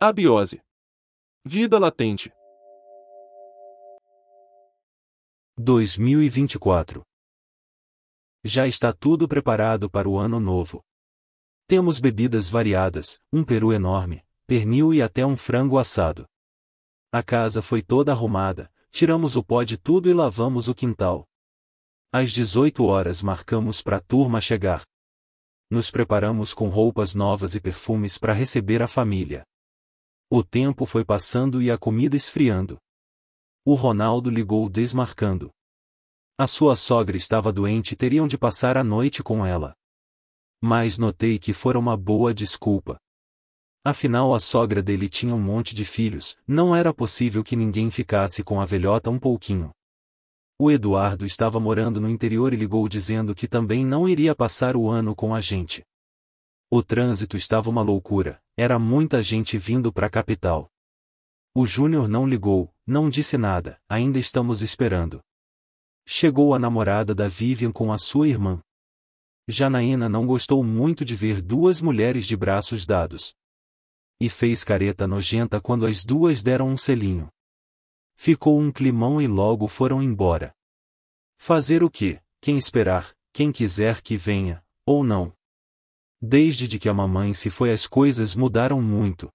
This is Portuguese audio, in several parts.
Abiose. Vida latente. 2024. Já está tudo preparado para o ano novo. Temos bebidas variadas, um peru enorme, pernil e até um frango assado. A casa foi toda arrumada, tiramos o pó de tudo e lavamos o quintal. Às 18 horas marcamos para a turma chegar. Nos preparamos com roupas novas e perfumes para receber a família. O tempo foi passando e a comida esfriando. O Ronaldo ligou desmarcando. A sua sogra estava doente e teriam de passar a noite com ela. Mas notei que fora uma boa desculpa. Afinal, a sogra dele tinha um monte de filhos, não era possível que ninguém ficasse com a velhota um pouquinho. O Eduardo estava morando no interior e ligou dizendo que também não iria passar o ano com a gente. O trânsito estava uma loucura, era muita gente vindo para a capital. O Júnior não ligou, não disse nada, ainda estamos esperando. Chegou a namorada da Vivian com a sua irmã. Janaína não gostou muito de ver duas mulheres de braços dados. E fez careta nojenta quando as duas deram um selinho. Ficou um climão e logo foram embora. Fazer o que? Quem esperar, quem quiser que venha, ou não. Desde de que a mamãe se foi as coisas mudaram muito.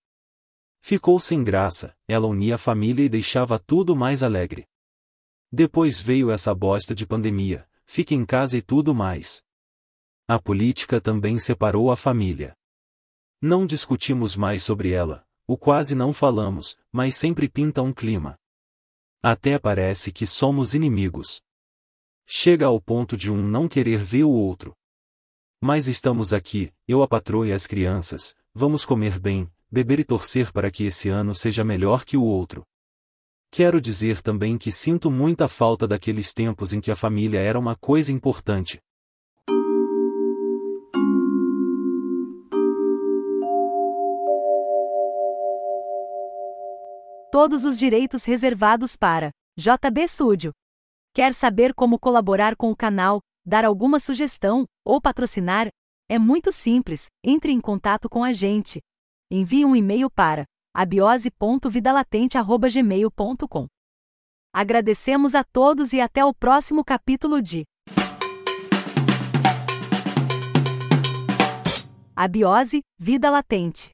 Ficou sem graça, ela unia a família e deixava tudo mais alegre. Depois veio essa bosta de pandemia, fica em casa e tudo mais. A política também separou a família. Não discutimos mais sobre ela, o quase não falamos, mas sempre pinta um clima. Até parece que somos inimigos. Chega ao ponto de um não querer ver o outro. Mas estamos aqui, eu a patroa e as crianças, vamos comer bem, beber e torcer para que esse ano seja melhor que o outro. Quero dizer também que sinto muita falta daqueles tempos em que a família era uma coisa importante. todos os direitos reservados para JB Studio. Quer saber como colaborar com o canal, dar alguma sugestão ou patrocinar? É muito simples, entre em contato com a gente. Envie um e-mail para abiose.vidalatente@gmail.com. Agradecemos a todos e até o próximo capítulo de Abiose, Vida Latente.